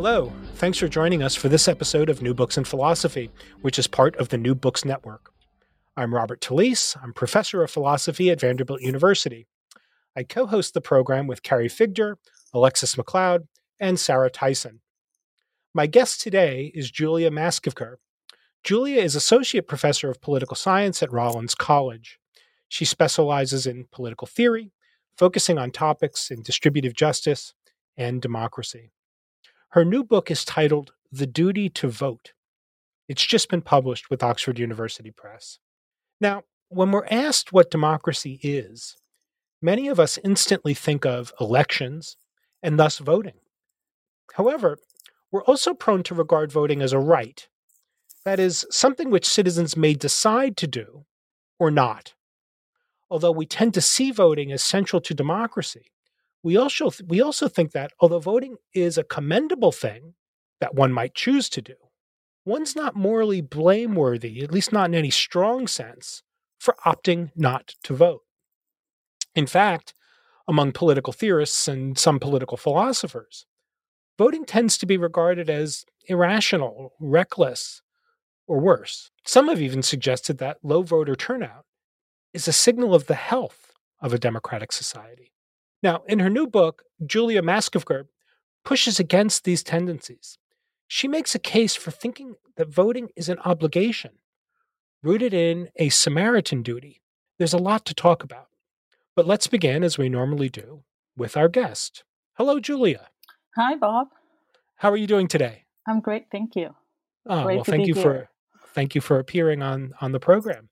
Hello. Thanks for joining us for this episode of New Books in Philosophy, which is part of the New Books Network. I'm Robert Talisse. I'm professor of philosophy at Vanderbilt University. I co host the program with Carrie Figdor, Alexus McLeod, and Sarah Tyson. My guest today is Julia Maskivker. Julia is associate professor of political science at Rollins College. She specializes in political theory, focusing on topics in distributive justice and democracy. Her new book is titled The Duty to Vote. It's just been published with Oxford University Press. Now, when we're asked what democracy is, many of us instantly think of elections and thus voting. However, we're also prone to regard voting as a right, that is, something which citizens may decide to do or not. Although we tend to see voting as central to democracy, we also we also think that although voting is a commendable thing that one might choose to do, one's not morally blameworthy, at least not in any strong sense, for opting not to vote. In fact, among political theorists and some political philosophers, voting tends to be regarded as irrational, reckless, or worse. Some have even suggested that low voter turnout is a signal of the health of a democratic society. Now, in her new book, Julia Maskivker pushes against these tendencies. She makes a case for thinking that voting is an obligation rooted in a Samaritan duty. There's a lot to talk about. But let's begin, as we normally do, with our guest. Hello, Julia. Hi, Bob. How are you doing today? I'm great, thank you. Oh, great well, thank you here. for thank you for appearing on on the program.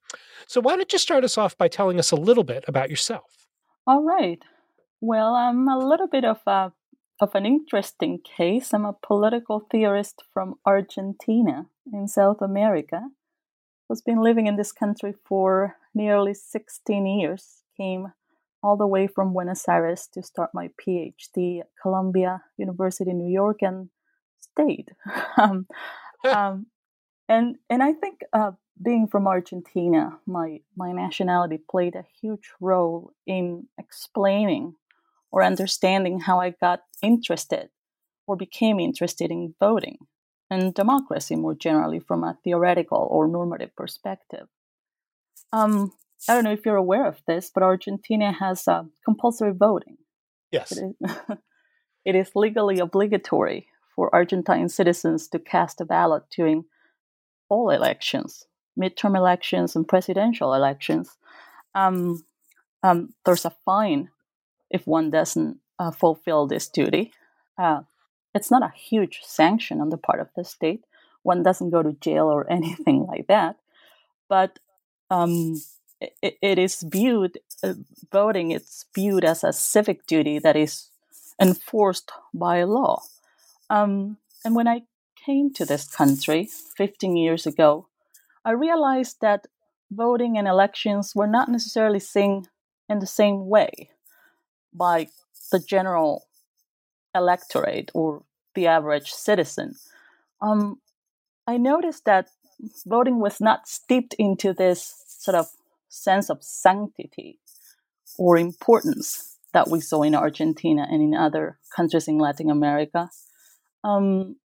So, why don't you start us off by telling us a little bit about yourself? All right. Well, I'm a little bit of a of an interesting case. I'm a political theorist from Argentina in South America. Who's been living in this country for nearly 16 years. Came all the way from Buenos Aires to start my PhD at Columbia University, New York, and stayed. um, um, and and I think uh, being from Argentina, my my nationality played a huge role in explaining or understanding how I got interested or became interested in voting and democracy more generally from a theoretical or normative perspective. Um, I don't know if you're aware of this, but Argentina has uh, compulsory voting. Yes. It is, it is legally obligatory for Argentine citizens to cast a ballot during all elections, midterm elections and presidential elections. Um, um, there's a fine if one doesn't uh, fulfill this duty. Uh, it's not a huge sanction on the part of the state. One doesn't go to jail or anything like that. But um, it, it is viewed, uh, voting, it's viewed as a civic duty that is enforced by law. Um, and when I came to this country 15 years ago, I realized that voting and elections were not necessarily seen in the same way by the general electorate or the average citizen. Um, I noticed that voting was not steeped into this sort of sense of sanctity or importance that we saw in Argentina and in other countries in Latin America. Um,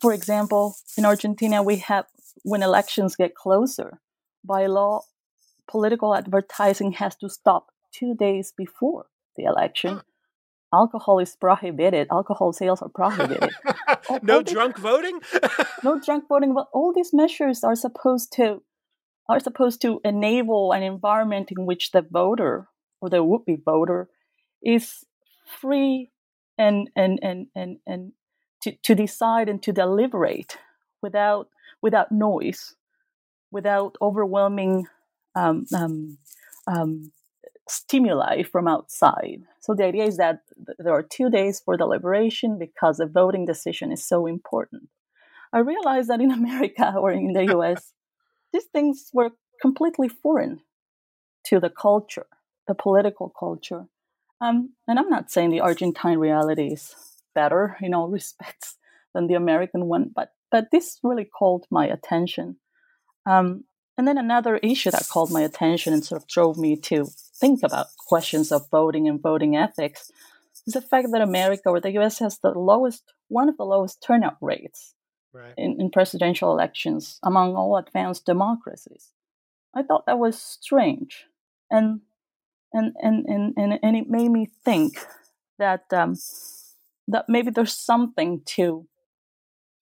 for example, in Argentina, we have when elections get closer, by law, political advertising has to stop two days before the election alcohol is prohibited, alcohol sales are prohibited. no drunk voting? no drunk voting, but all these measures are supposed to are supposed to enable an environment in which the voter or the would-be voter is free and and and and, and to, to decide and to deliberate without without noise, without overwhelming um, um, um, stimuli from outside. So the idea is that there are two days for deliberation because the voting decision is so important. I realized that in America or in the US, these things were completely foreign to the culture, the political culture. Um, and I'm not saying the Argentine reality is better in all respects than the American one, but but this really called my attention. Um, and then another issue that called my attention and sort of drove me to think about questions of voting and voting ethics is the fact that America or the US has the lowest, one of the lowest turnout rates right. in, in presidential elections among all advanced democracies. I thought that was strange. And and and and and, and it made me think that um, that maybe there's something to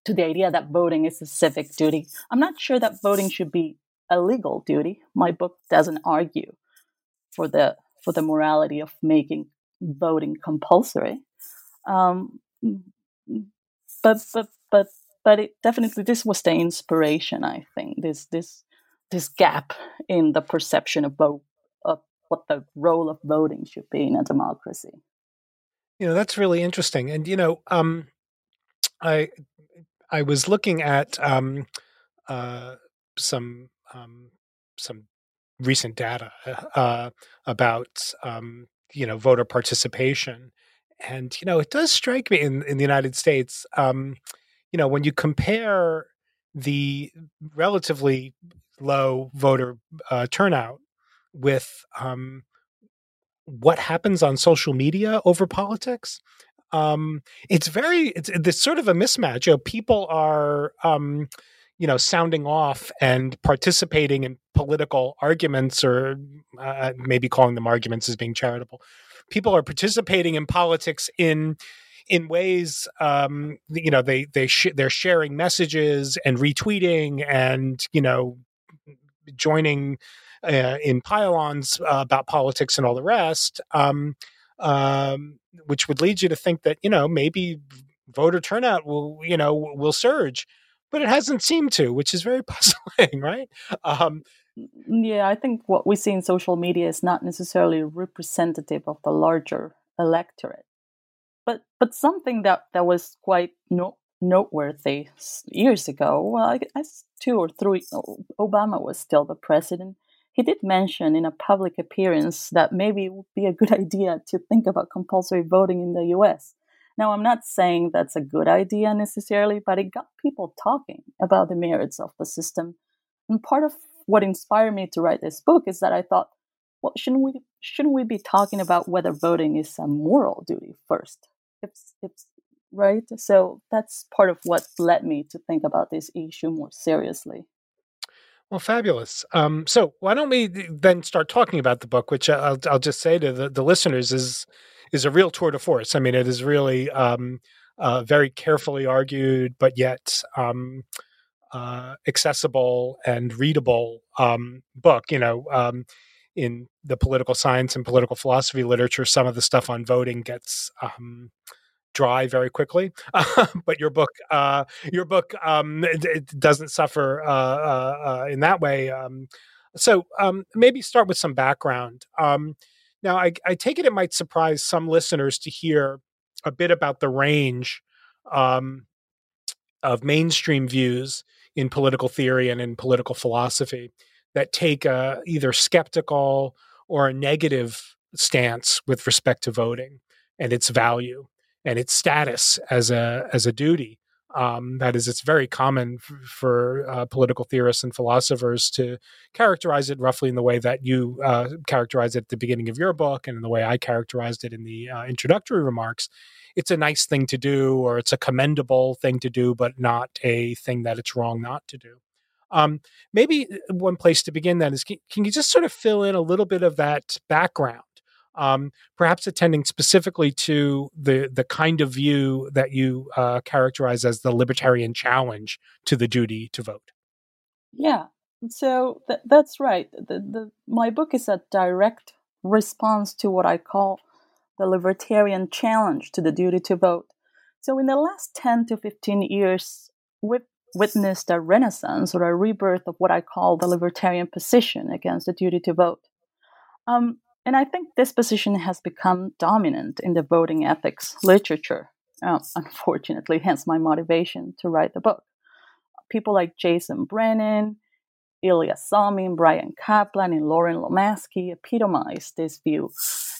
to the idea that voting is a civic duty. I'm not sure that voting should be a legal duty. My book doesn't argue for the for the morality of making voting compulsory. Um, but but but but it definitely this was the inspiration. I think this this this gap in the perception of vote of what the role of voting should be in a democracy. You know that's really interesting, and you know, um, I I was looking at um, uh, some um, some recent data uh, about um, you know voter participation, and you know it does strike me in in the United States. Um, you know when you compare the relatively low voter uh, turnout with um, what happens on social media over politics um, it's very it's this sort of a mismatch. You know, people are um, you know sounding off and participating in political arguments, or uh, maybe calling them arguments as being charitable. People are participating in politics in in ways um, you know they they sh- they're sharing messages and retweeting and you know joining uh, in pile-ons uh, about politics and all the rest. Um, um, which would lead you to think that you know maybe voter turnout will you know will surge, but it hasn't seemed to, which is very puzzling, right? Um, yeah, I think what we see in social media is not necessarily representative of the larger electorate, but but something that that was quite no, noteworthy years ago. Well, I guess two or three. Obama was still the president he did mention in a public appearance that maybe it would be a good idea to think about compulsory voting in the US. Now, I'm not saying that's a good idea necessarily, but it got people talking about the merits of the system. And part of what inspired me to write this book is that I thought, well, shouldn't we shouldn't we be talking about whether voting is a moral duty first? It's, it's right. So that's part of what led me to think about this issue more seriously. Well, fabulous. Um, so why don't we then start talking about the book, which I'll, I'll just say to the, the, listeners is is a real tour de force. I mean, it is really um, uh, very carefully argued, but yet um, uh, accessible and readable um, book. You know, um, in the political science and political philosophy literature, some of the stuff on voting gets um, dry very quickly. but your book, uh, your book, um, it, it, doesn't suffer uh, uh, uh, in that way. Um, so um, maybe start with some background. Um, now, I, I, take it it might surprise some listeners to hear a bit about the range um, of mainstream views in political theory and in political philosophy that take a either skeptical or a negative stance with respect to voting and its value and its status as a as a duty. Um, that is, it's very common f- for uh, political theorists and philosophers to characterize it roughly in the way that you uh, it at the beginning of your book and in the way I characterized it in the uh, introductory remarks. It's a nice thing to do, or it's a commendable thing to do, but not a thing that it's wrong not to do. Um, maybe uh, one place to begin then is can, can, you just sort of fill in a little bit of that background um, perhaps attending specifically to the the kind of view that you uh, characterize as the libertarian challenge to the duty to vote. Yeah, so th- that's right. The, the, my book is a direct response to what I call the libertarian challenge to the duty to vote. So, in the last 10 to 15 years, we've witnessed a renaissance or a rebirth of what I call the libertarian position against the duty to vote. Um, and I think this position has become dominant in the voting ethics literature, uh, unfortunately, hence my motivation to write the book. People like Jason Brennan, Ilya Somin, Bryan Caplan, and Loren Lomasky epitomize this view.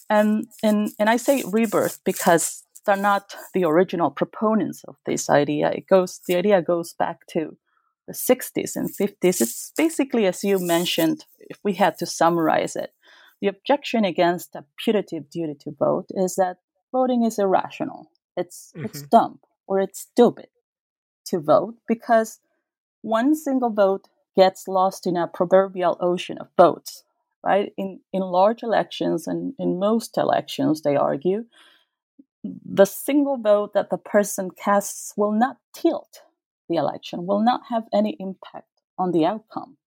And, and, and I say rebirth because they're not the original proponents of this idea. It goes, the idea goes back to the 60s and 50s. It's basically, as you mentioned, if we had to summarize it, the objection against a putative duty to vote is that voting is irrational. It's mm-hmm. it's dumb or it's stupid to vote because one single vote gets lost in a proverbial ocean of votes. Right? In in large elections and in most elections, they argue, the single vote that the person casts will not tilt the election, will not have any impact on the outcome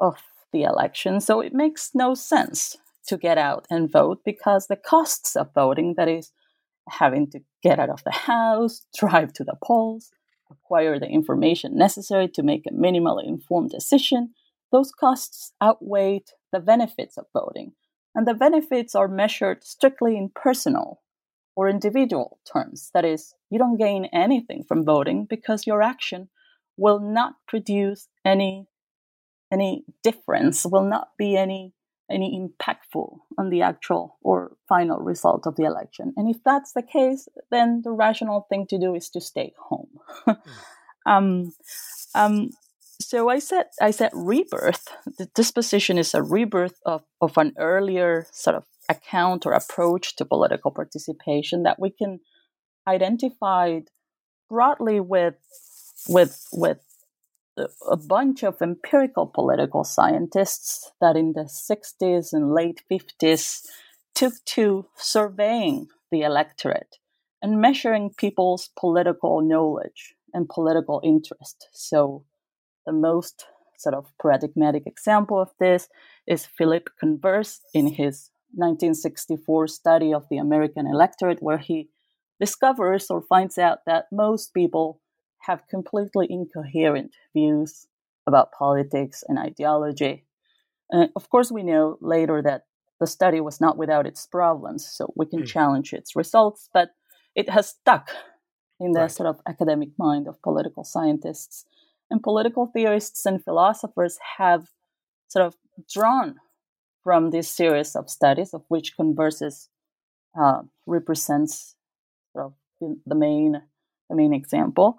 of the election. So it makes no sense to get out and vote because the costs of voting, that is, having to get out of the house, drive to the polls, acquire the information necessary to make a minimally informed decision, those costs outweigh the benefits of voting. And the benefits are measured strictly in personal or individual terms. That is, you don't gain anything from voting because your action will not produce any any difference, will not be any any impactful on the actual or final result of the election. And if that's the case, then the rational thing to do is to stay home. mm. um, um, so I said I said rebirth. This position is a rebirth of, of an earlier sort of account or approach to political participation that we can identify broadly with with with a bunch of empirical political scientists that in the 60s and late 50s took to surveying the electorate and measuring people's political knowledge and political interest. So, the most sort of paradigmatic example of this is Philip Converse in his 1964 study of the American electorate, where he discovers or finds out that most people have completely incoherent views about politics and ideology. Of course, we know later that the study was not without its problems, so we can mm. challenge its results, but it has stuck in the right. sort of academic mind of political scientists. And political theorists and philosophers have sort of drawn from this series of studies, of which Converse's uh, represents sort of the main the main example,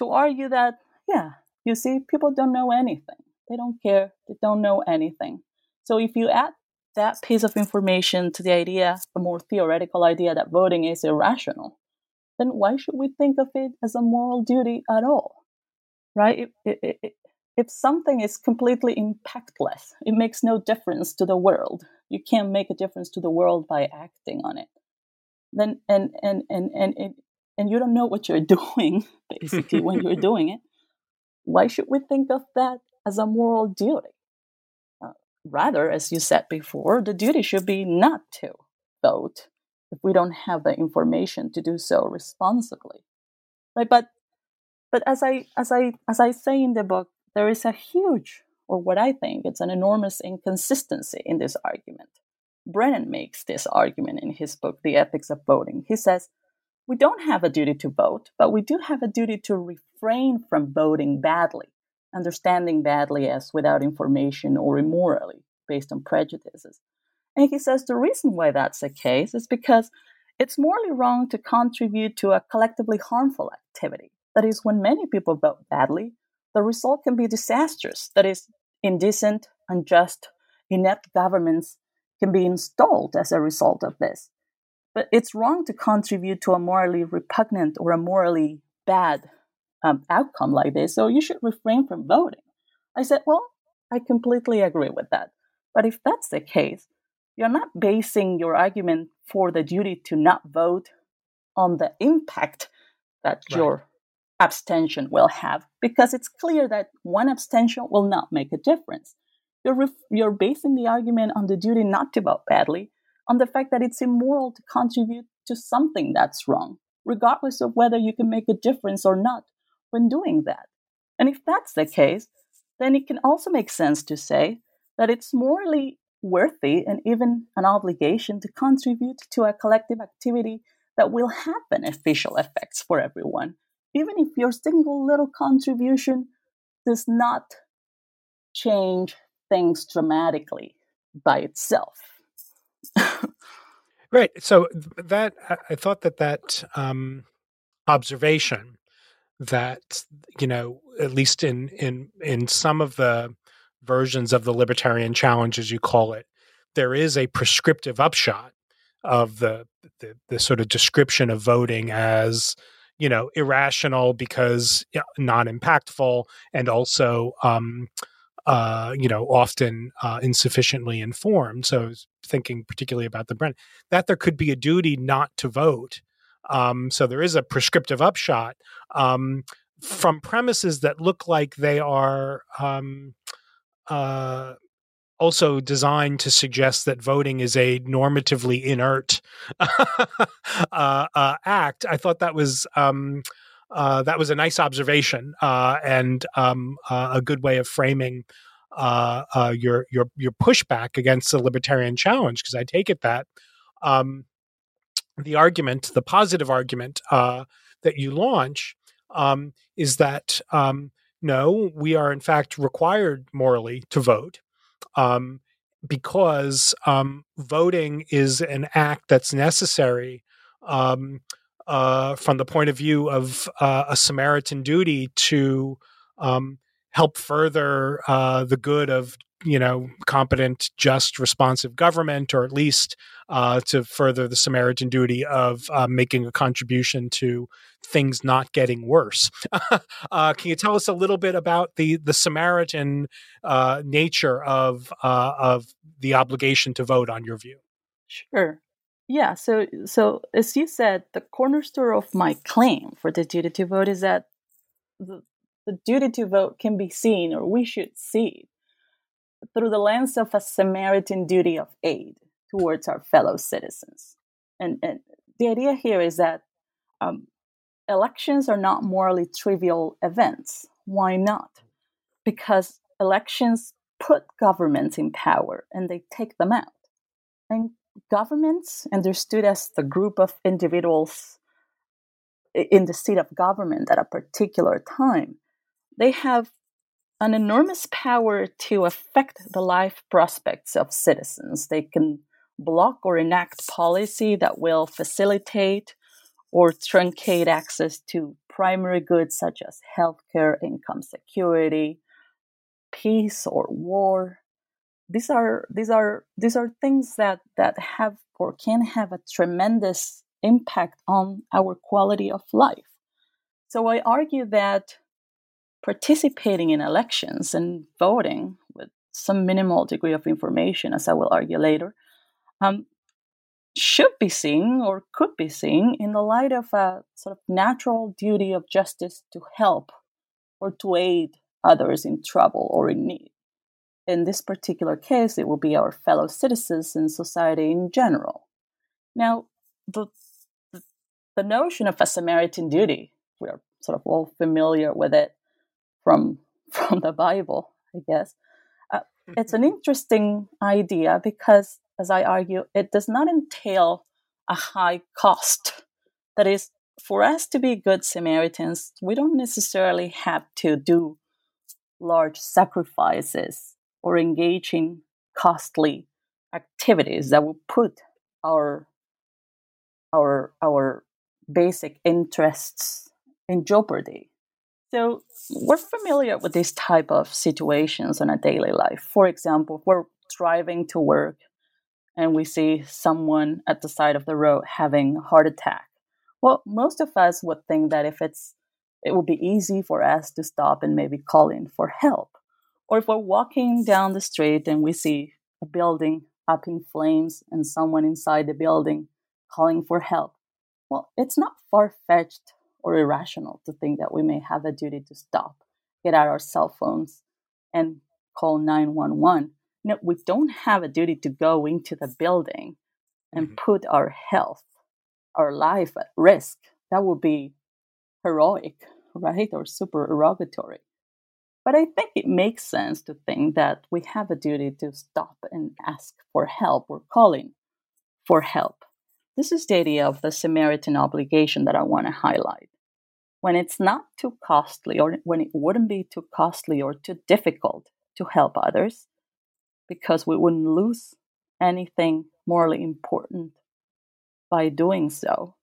to argue that, yeah, you see, people don't know anything. They don't care. They don't know anything. So if you add that piece of information to the idea, the more theoretical idea that voting is irrational, then why should we think of it as a moral duty at all? Right? If, if, if something is completely impactless, it makes no difference to the world. You can't make a difference to the world by acting on it. Then and and and and it, and you don't know what you're doing, basically, when you're doing it, why should we think of that as a moral duty? Uh, rather, as you said before, the duty should be not to vote if we don't have the information to do so responsibly. Right? But but as I as I as I say in the book, there is a huge, or what I think, it's an enormous inconsistency in this argument. Brennan makes this argument in his book, The Ethics of Voting. He says we don't have a duty to vote, but we do have a duty to refrain from voting badly, understanding badly as without information or immorally based on prejudices. And he says the reason why that's the case is because it's morally wrong to contribute to a collectively harmful activity. That is, when many people vote badly, the result can be disastrous. That is, indecent, unjust, inept governments can be installed as a result of this. But it's wrong to contribute to a morally repugnant or a morally bad um, outcome like this. So you should refrain from voting. I said, well, I completely agree with that. But if that's the case, you're not basing your argument for the duty to not vote on the impact that right. your abstention will have, because it's clear that one abstention will not make a difference. You're, ref- you're basing the argument on the duty not to vote badly on the fact that it's immoral to contribute to something that's wrong, regardless of whether you can make a difference or not when doing that. And if that's the case, then it can also make sense to say that it's morally worthy and even an obligation to contribute to a collective activity that will have beneficial effects for everyone, even if your single little contribution does not change things dramatically by itself. Right. So that I thought that that um, observation that you know at least in in in some of the versions of the libertarian challenge as you call it there is a prescriptive upshot of the, the, the sort of description of voting as you know irrational because you know, non-impactful and also um, uh, you know often uh, insufficiently informed so thinking particularly about the brand that there could be a duty not to vote um, so there is a prescriptive upshot um, from premises that look like they are um, uh, also designed to suggest that voting is a normatively inert uh, uh, act. I thought that was. Um, uh, that was a nice observation uh, and um, uh, a good way of framing uh, your your your pushback against the libertarian challenge. Because I take it that um, the argument, the positive argument uh, that you launch, um, is that um, no, we are in fact required morally to vote. Um, because um, voting is an act that's necessary uh, from the point of view of uh, a Samaritan duty to um, help further uh, the good of you know competent, just, responsive government, or at least uh, to further the Samaritan duty of uh, making a contribution to things not getting worse. uh, can you tell us a little bit about the the Samaritan nature of of the obligation to vote, on your view? Sure. Yeah. So so as you said, the cornerstone of my claim for the duty to vote is that the, the duty to vote can be seen, or we should see, through the lens of a Samaritan duty of aid towards our fellow citizens. And, and the idea here is that um, elections are not morally trivial events. Why not? Because elections put governments in power and they take them out. And governments, understood as the group of individuals in the seat of government at a particular time, they have an enormous power to affect the life prospects of citizens. They can block or enact policy that will facilitate or truncate access to primary goods such as healthcare, income security, peace or war. These are these are these are things that that have or can have a tremendous impact on our quality of life. So I argue that participating in elections and voting with some minimal degree of information, as I will argue later, um, should be seen or could be seen in the light of a sort of natural duty of justice to help or to aid others in trouble or in need. In this particular case, it will be our fellow citizens and society in general. Now, the, the, notion of a Samaritan duty, we are sort of all familiar with it from, from the Bible, I guess. Uh, it's an interesting idea because as I argue, it does not entail a high cost. That is, for us to be good Samaritans, we don't necessarily have to do large sacrifices or engage in costly activities that will put our our our basic interests in jeopardy. So we're familiar with this type of situations in a daily life. For example, we're driving to work and we see someone at the side of the road having a heart attack. Well, most of us would think that if it's it would be easy for us to stop and maybe call in for help. Or if we're walking down the street and we see a building up in flames and someone inside the building calling for help. Well, it's not far fetched or irrational to think that we may have a duty to stop, get out our cell phones, and call 911. No, we don't have a duty to go into the building and mm-hmm. put our health, our life at risk. That would be heroic, right? Or supererogatory. But I think it makes sense to think that we have a duty to stop and ask for help or calling for help. This is the idea of the Samaritan obligation that I want to highlight. When it's not too costly, or when it wouldn't be too costly or too difficult to help others, because we wouldn't lose anything morally important by doing so,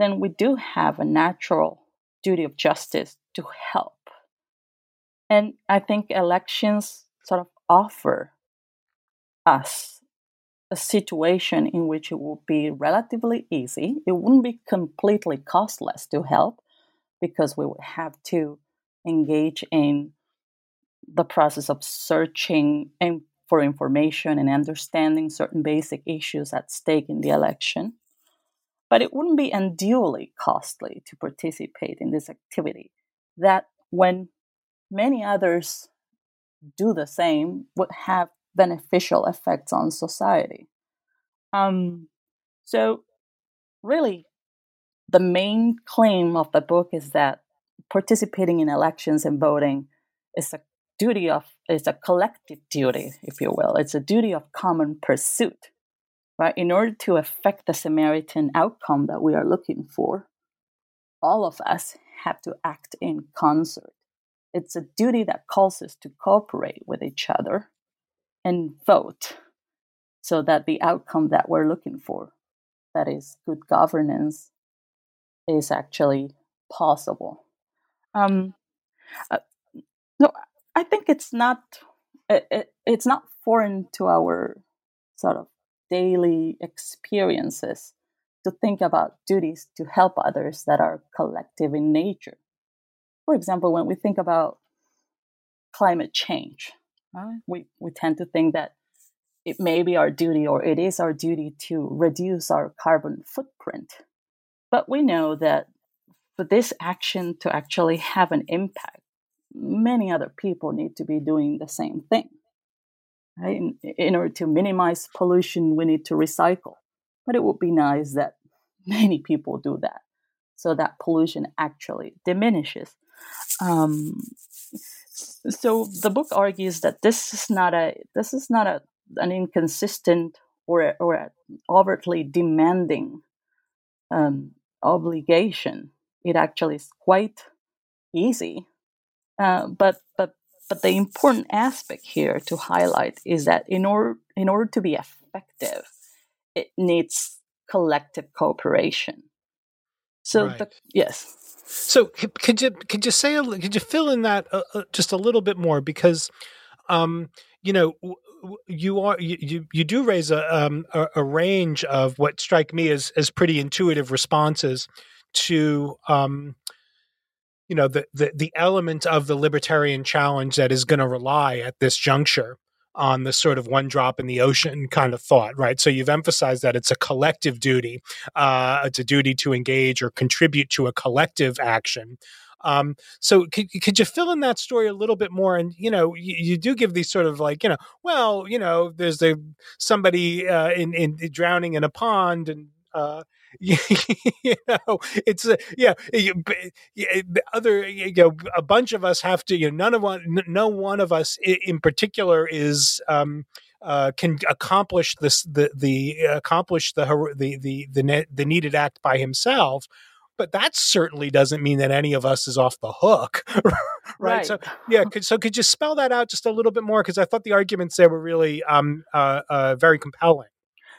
then we do have a natural duty of justice to help. And I think elections sort of offer us a situation in which it will be relatively easy. It wouldn't be completely costless to help because we would have to engage in the process of searching and for information and understanding certain basic issues at stake in the election. But it wouldn't be unduly costly to participate in this activity that, when many others do the same, would have beneficial effects on society. Um, so, really, the main claim of the book is that participating in elections and voting is a duty of is a collective duty, if you will. It's a duty of common pursuit, right? In order to affect the Samaritan outcome that we are looking for, all of us have to act in concert. It's a duty that calls us to cooperate with each other and vote so that the outcome that we're looking for, that is good governance, is actually possible. Um, uh, no, I think it's not it, it, it's not foreign to our sort of daily experiences to think about duties to help others that are collective in nature. For example, when we think about climate change, right, we, we tend to think that it may be our duty or it is our duty to reduce our carbon footprint. But we know that for this action to actually have an impact, many other people need to be doing the same thing. Right? In, in order to minimize pollution, we need to recycle. But it would be nice that many people do that so that pollution actually diminishes. Um, so the book argues that this is not a this is not a an inconsistent or or overtly demanding um, obligation. It actually is quite easy uh, but but but the important aspect here to highlight is that in order in order to be effective, it needs collective cooperation. So right. the, yes. So could you could you say could you fill in that uh, uh, just a little bit more? Because um, you know you are you you do raise a, um, a, a range of what strike me as as pretty intuitive responses to um, you know the, the the element of the libertarian challenge that is going to rely at this juncture on the sort of one drop in the ocean kind of thought, right? So you've emphasized that it's a collective duty. Uh, it's a duty to engage or contribute to a collective action. Um, so could, could you fill in that story a little bit more? And you know, you, you do give these sort of like you know, well, you know, there's a somebody uh, in in drowning in a pond, and uh, you know, it's a, yeah, you, other, you know, a bunch of us have to, you know, none of one, no one of us in particular is, um, uh, can accomplish this, the, the, accomplish the, the, the, the, the needed act by himself but that certainly doesn't mean that any of us is off the hook right? right, so yeah could, so could you spell that out just a little bit more? Because i thought the arguments there were really um, uh, uh, very compelling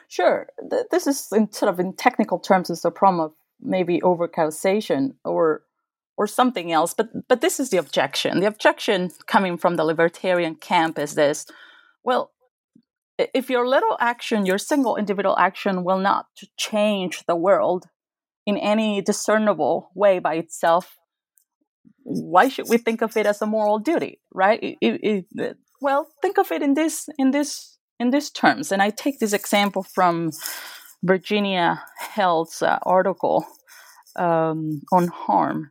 Sure. This is in sort of in technical terms is a problem of maybe overcausation or or something else. But but this is the objection. The objection coming from the libertarian camp is this: well, if your little action, your single individual action, will not change the world in any discernible way by itself, why should we think of it as a moral duty, right? It, it, it, well, think of it in this in this in these terms. And I take this example from Virginia Held's uh, article um, on harm.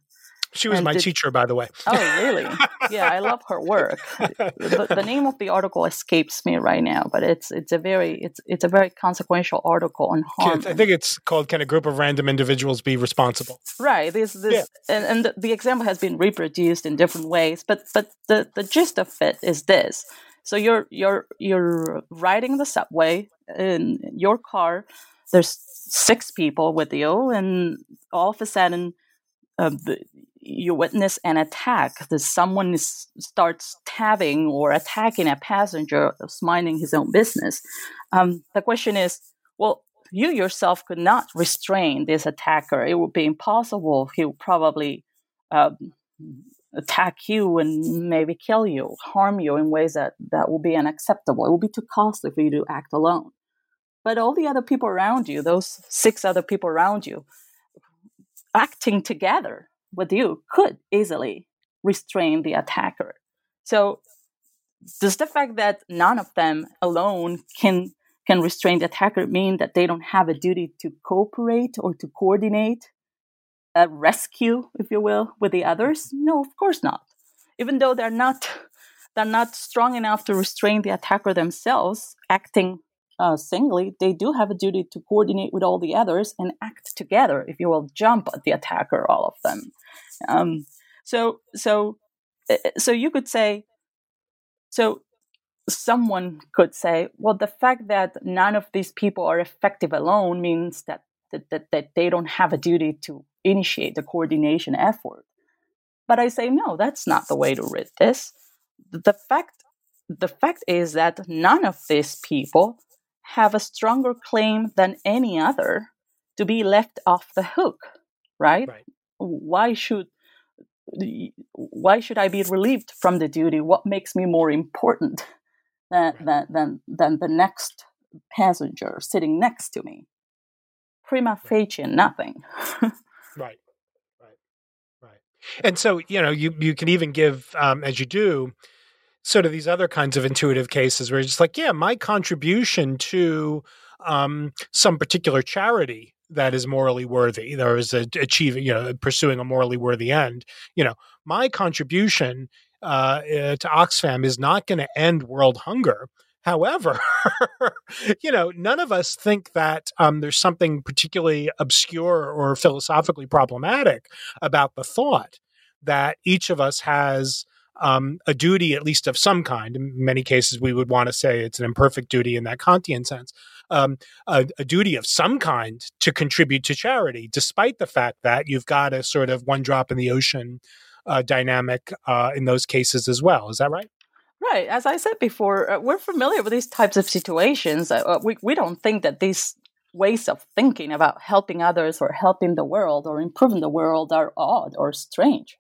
She was and my did, teacher, by the way. Oh, really? yeah, I love her work. the, the, name of the article escapes me right now, but it's it's a very it's it's a very consequential article on harm. I think it's called "Can a group of random individuals be responsible?" Right. This this yeah. and, and the, the example has been reproduced in different ways, but but the the gist of it is this: so you're you're you're riding the subway in your car. There's six people with you, and all of a sudden, uh, the, you witness an attack. That someone is, starts tabbing or attacking a passenger who's minding his own business. Um, the question is, well, you yourself could not restrain this attacker. It would be impossible. He would probably um, attack you and maybe kill you, harm you in ways that that will be unacceptable. It will be too costly for you to act alone. But all the other people around you, those six other people around you, acting together with you could easily restrain the attacker. So does the fact that none of them alone can can restrain the attacker mean that they don't have a duty to cooperate or to coordinate rescue if you will with the others no of course not even though they're not they're not strong enough to restrain the attacker themselves acting uh, singly, they do have a duty to coordinate with all the others and act together, if you will, jump at the attacker, all of them. Um, so, so, uh, uh, so you could say, so someone could say, well, the fact that none of these people are effective alone means that that, that, that they don't have a duty to initiate the coordination effort. But I say, no, that's not the way to read this. The fact, the fact is that none of these people have a stronger claim than any other to be left off the hook, right? right. Why should why should I be relieved from the duty? What makes me more important than than than, than the next passenger sitting next to me? Prima facie, nothing. right, right, right. And so you know, you you can even give um, as you do sort of these other kinds of intuitive cases where it's just like, yeah, my contribution to um, some particular charity that is morally worthy, there is a, achieving, you know, pursuing a morally worthy end. You know, my contribution uh, eh, to Oxfam is not going to end world hunger. However, you know, none of us think that um, there's something particularly obscure or philosophically problematic about the thought that each of us has um, a duty, at least of some kind. In many cases, we would want to say it's an imperfect duty in that Kantian sense. Um, a, a, duty of some kind to contribute to charity, despite the fact that you've got a sort of one drop in the ocean uh, dynamic uh, in those cases as well. Is that right? Right. As I said before, uh, we're familiar with these types of situations. Uh, uh, we, we don't think that these ways of thinking about helping others or helping the world or improving the world are odd or strange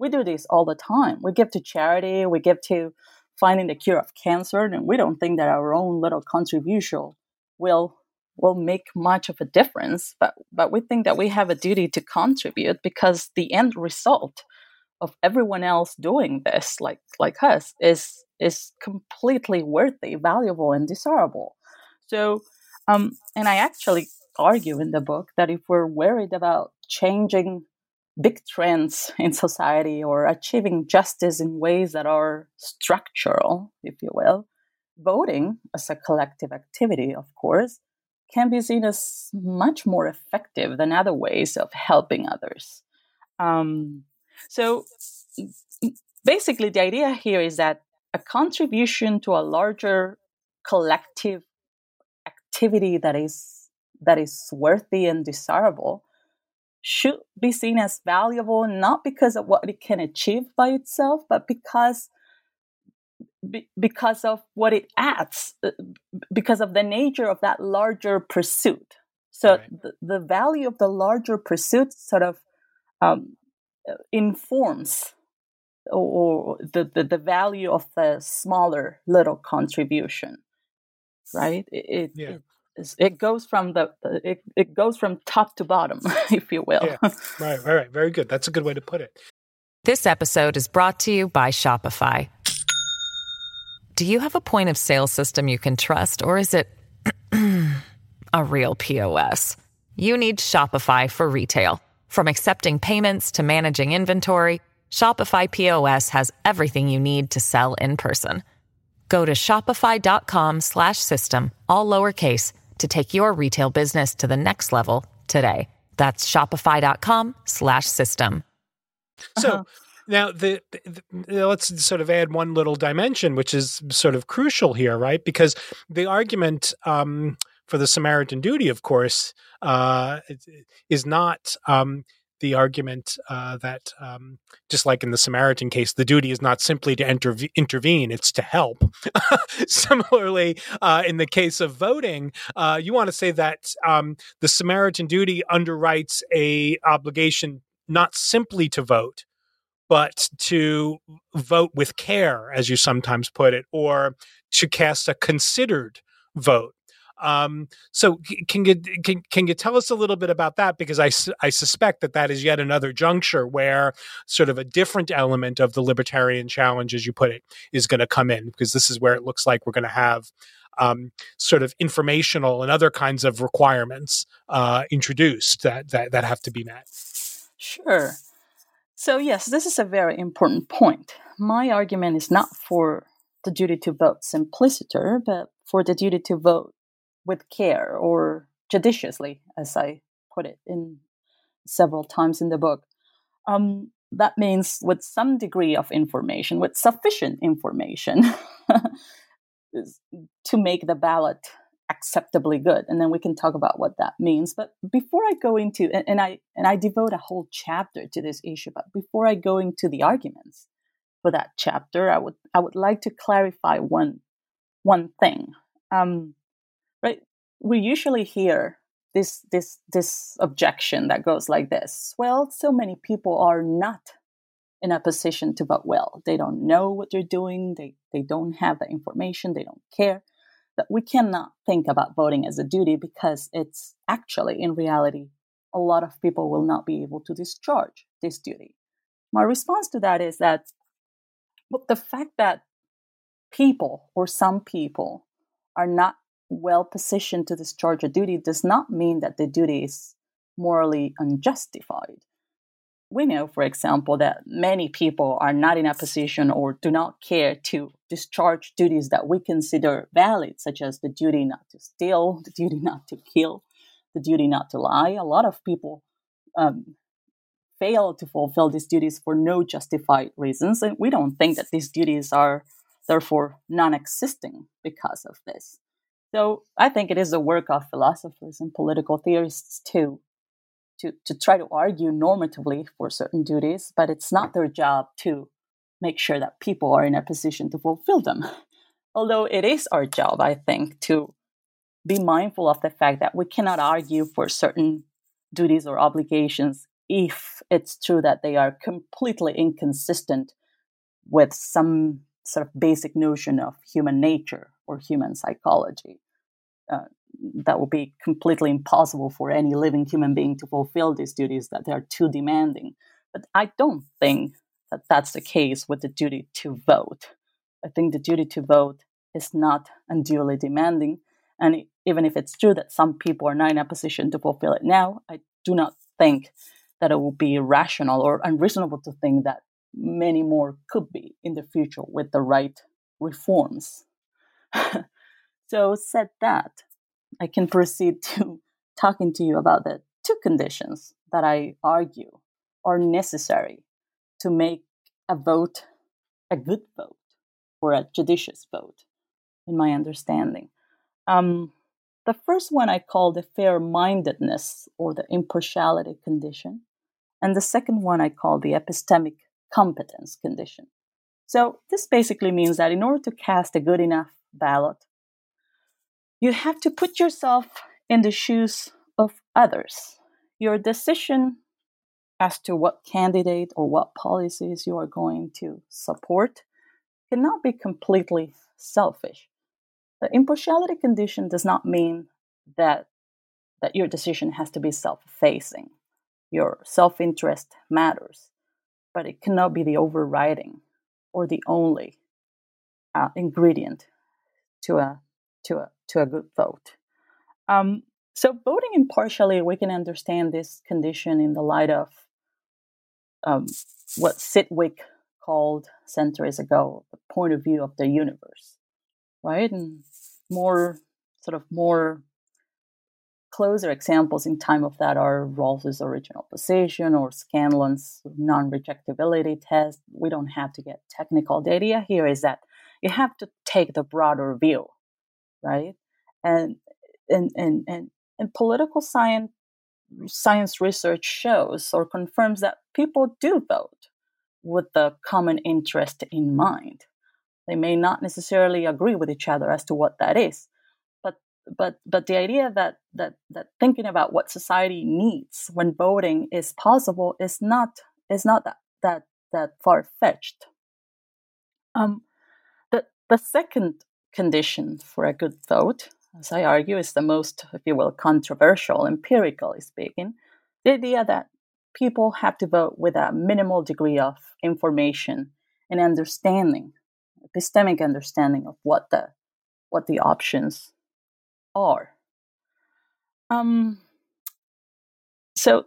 we do this all the time. We give to charity, we give to finding the cure of cancer, and we don't think that our own little contribution will will make much of a difference. But but we think that we have a duty to contribute because the end result of everyone else doing this, like like us, is is completely worthy, valuable, and desirable. So, um, and I actually argue in the book that if we're worried about changing big trends in society or achieving justice in ways that are structural, if you will, voting as a collective activity, of course, can be seen as much more effective than other ways of helping others. Um, so basically, the idea here is that a contribution to a larger collective activity that is that is worthy and desirable should be seen as valuable not because of what it can achieve by itself, but because because of what it adds, uh, because of the nature of that larger pursuit. So right. the, the value of the larger pursuit sort of um, informs or the, the, the, value of the smaller little contribution, right? It, yeah. it, it goes from the it, it goes from top to bottom if you will yeah. right right right very good that's a good way to put it this episode is brought to you by shopify Do you have a point of sale system you can trust, or is it a real POS? You need Shopify for retail. From accepting payments to managing inventory, Shopify POS has everything you need to sell in person. Go to shopify.com/system all lowercase to take your retail business to the next level today. That's shopify.com/system. So Uh-huh. now the, the, the- let's sort of add one little dimension, which is sort of crucial here, right? Because the argument um, for the Samaritan duty, of course, uh, is- not. Um, the argument uh, that, um, just like in the Samaritan case, the duty is not simply to interve- intervene; it's to help. Similarly, uh, in the case of voting, uh, you want to say that um, the Samaritan duty underwrites a obligation not simply to vote, but to vote with care, as you sometimes put it, or to cast a considered vote. Um, so, can you can, can you tell us a little bit about that? Because I, su- I suspect that that is yet another juncture where sort of a different element of the libertarian challenge, as you put it, is going to come in. Because this is where it looks like we're going to have um, sort of informational and other kinds of requirements uh, introduced that, that that have to be met. Sure. So, yes, this is a very important point. My argument is not for the duty to vote simpliciter, but for the duty to vote with care or judiciously, as I put it in several times in the book. Um, that means with some degree of information, with sufficient information to make the ballot acceptably good and then we can talk about what that means but before i go into and, and i and i devote a whole chapter to this issue but before i go into the arguments for that chapter i would i would like to clarify one one thing um we usually hear this this this objection that goes like this. Well so many people are not in a position to vote well. They don't know what they're doing. They they don't have the information. They don't care. That we cannot think about voting as a duty because it's actually in reality a lot of people will not be able to discharge this duty. My response to that is that the fact that people or some people are not well positioned to discharge a duty does not mean that the duty is morally unjustified. We know, for example, that many people are not in a position or do not care to discharge duties that we consider valid, such as the duty not to steal, the duty not to kill, the duty not to lie. A lot of people um, fail to fulfill these duties for no justified reasons, and we don't think that these duties are therefore non existing because of this. So I think it is the work of philosophers and political theorists too to, to try to argue normatively for certain duties, but it's not their job to make sure that people are in a position to fulfill them. Although it is our job, I think, to be mindful of the fact that we cannot argue for certain duties or obligations if it's true that they are completely inconsistent with some sort of basic notion of human nature or human psychology. Uh, that would be completely impossible for any living human being to fulfill these duties, that they are too demanding. But I don't think that that's the case with the duty to vote. I think the duty to vote is not unduly demanding. And even if it's true that some people are not in a position to fulfill it now, I do not think that it would be irrational or unreasonable to think that many more could be in the future with the right reforms. so, said that, I can proceed to talking to you about the two conditions that I argue are necessary to make a vote a good vote or a judicious vote, in my understanding. Um, the first one I call the fair mindedness or the impartiality condition, and the second one I call the epistemic competence condition. So, this basically means that in order to cast a good enough ballot, you have to put yourself in the shoes of others. Your decision as to what candidate or what policies you are going to support cannot be completely selfish. The impartiality condition does not mean that, that your decision has to be self effacing. Your self interest matters, but it cannot be the overriding or the only uh, ingredient to a to a to a good vote. Um, so voting impartially, we can understand this condition in the light of um, what Sidgwick called centuries ago the point of view of the universe, right? And more sort of more closer examples in time of that are Rawls's original position or Scanlon's non-rejectability test. We don't have to get technical. The idea here is that you have to take the broader view, right? And and and and, and political science science research shows or confirms that people do vote with the common interest in mind. They may not necessarily agree with each other as to what that is, but but but the idea that that that thinking about what society needs when voting is possible is not is not that that that far fetched. Um, the second condition for a good vote, as I argue, is the most, if you will, controversial, empirically speaking. The idea that people have to vote with a minimal degree of information and understanding, epistemic understanding of what the what the options are. Um, so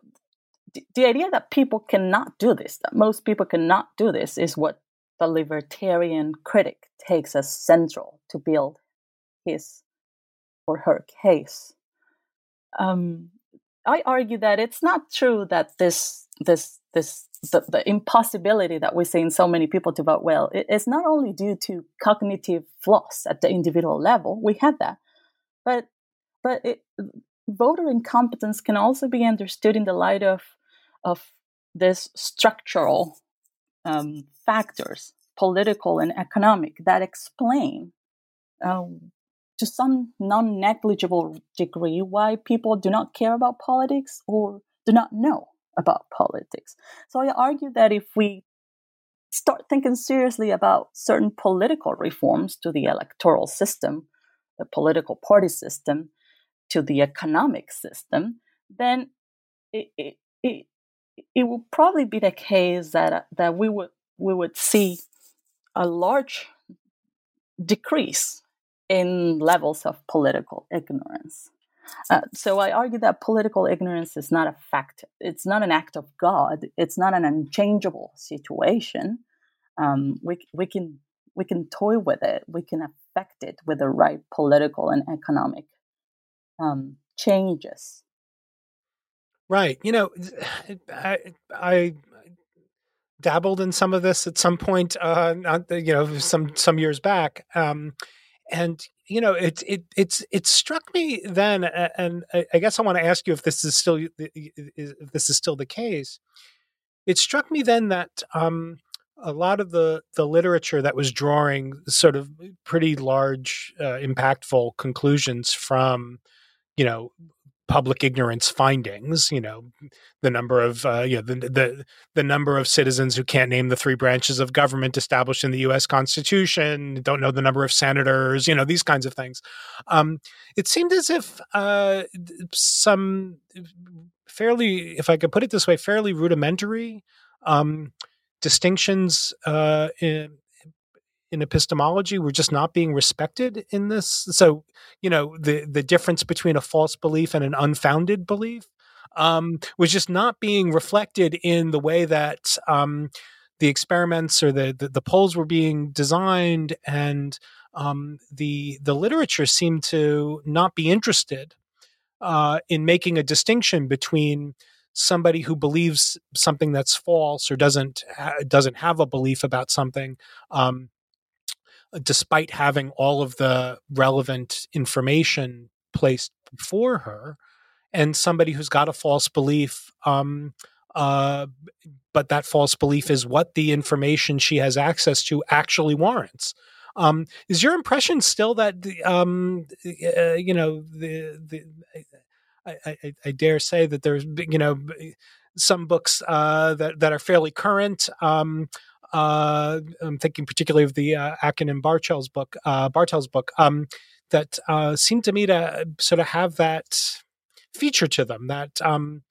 the idea that people cannot do this, that most people cannot do this, is what the libertarian critic takes as central to build his or her case. Um, I argue that it's not true that this this this the, the impossibility that we see in so many people to vote well is not only due to cognitive flaws at the individual level we have that but but it, voter incompetence can also be understood in the light of of this structural um, factors political and economic that explain um, to some non negligible degree why people do not care about politics or do not know about politics. So I argue that if we start thinking seriously about certain political reforms to the electoral system, the political party system, to the economic system, then it, it, it, it will probably be the case that, that we, would, we would see a large decrease in levels of political ignorance. Uh, so I argue that political ignorance is not a fact. It's not an act of God. It's not an unchangeable situation. Um, we we can we can toy with it. We can affect it with the right political and economic um, changes. Right. You know, I, I dabbled in some of this at some point. Uh, not, you know, some some years back. Um, and you know it it it's it struck me then and i guess i want to ask you if this is still if this is still the case it struck me then that um, a lot of the the literature that was drawing sort of pretty large uh, impactful conclusions from you know public ignorance findings. You know, the number of uh, you know the, the the number of citizens who can't name the three branches of government established in the U.S. Constitution, don't know the number of senators. You know, these kinds of things. Um, it seemed as if uh, some fairly, if I could put it this way, fairly rudimentary. Um, distinctions uh, in, in epistemology were just not being respected in this. So, you know, the the difference between a false belief and an unfounded belief um, was just not being reflected in the way that um, the experiments or the, the, the polls were being designed, and um, the the literature seemed to not be interested uh, in making a distinction between somebody who believes something that's false or doesn't doesn't have a belief about something um, despite having all of the relevant information placed before her, and somebody who's got a false belief, um, uh, but that false belief is what the information she has access to actually warrants. Um, is your impression still that um, uh, you know the the I, I, I, dare say that there's you know some books uh, that that are fairly current um, uh, I'm thinking particularly of the uh, Achen and Bartels' book, uh, Bartels' book, um, that uh, seem to me to sort of have that feature to them that um,